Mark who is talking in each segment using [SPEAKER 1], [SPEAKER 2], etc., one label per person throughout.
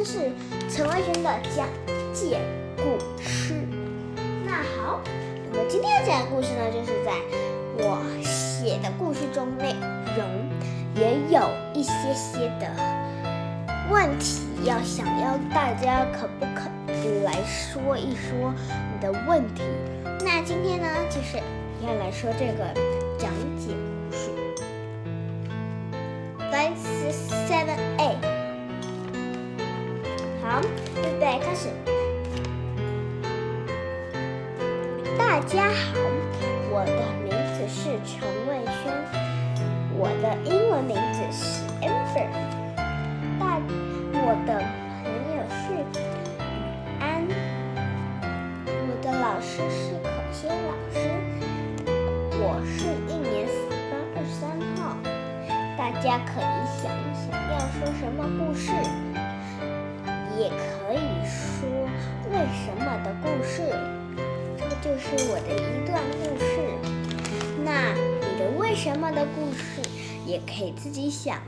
[SPEAKER 1] 天是陈文轩的讲解故事。那好，我们今天要讲的故事呢，就是在我写的故事中内容也有一些些的问题，要想要大家可不可以来说一说你的问题？那今天呢，就是要来说这个讲解故事。来，seven 好，预备开始。大家好，我的名字是陈卫轩，我的英文名字是 Amber。大，我的朋友是安，我的老师是可心老师，我是一年四班二十三号。大家可以想一想，要说什么故事，也可以说为什么的故事。这就是我的一段故事。那你的为什么的故事，也可以自己想。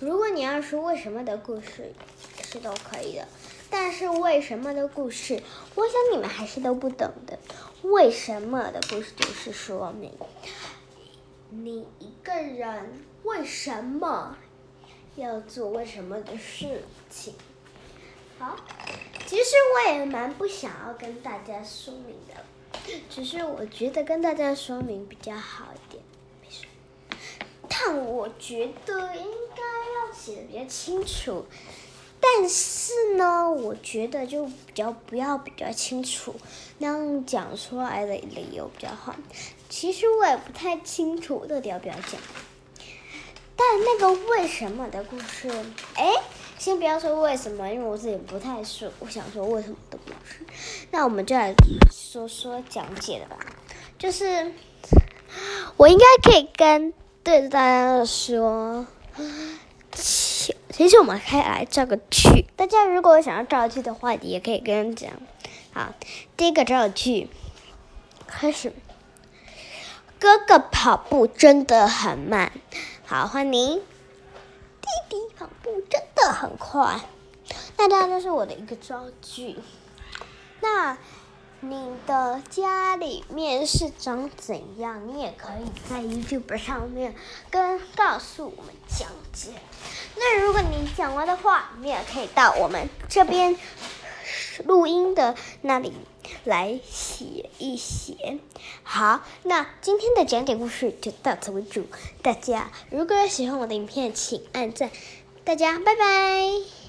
[SPEAKER 1] 如果你要说为什么的故事，是都可以的。但是为什么的故事，我想你们还是都不懂的。为什么的故事就是说明你一个人为什么要做为什么的事情。好，其实我也蛮不想要跟大家说明的，只是我觉得跟大家说明比较好一点。没事，但我觉得应该要写的比较清楚。但是呢，我觉得就比较不要比较清楚，那样讲出来的理由比较好。其实我也不太清楚到底要不要讲。但那个为什么的故事，哎，先不要说为什么，因为我自己不太说，我想说为什么都不是。那我们就来说说讲解的吧。就是我应该可以跟对大家说。其实我们可以来造个句，大家如果想要造句的话，也可以跟人讲。好，第一个造句开始。哥哥跑步真的很慢。好，欢迎。弟弟跑步真很快。那这样就是我的一个造句。那你的家里面是长怎样？你也可以在 YouTube 上面跟告诉我们讲解。那如果你讲完的话，你也可以到我们这边录音的那里来写一写。好，那今天的讲解故事就到此为止。大家如果有喜欢我的影片，请按赞。大家拜拜。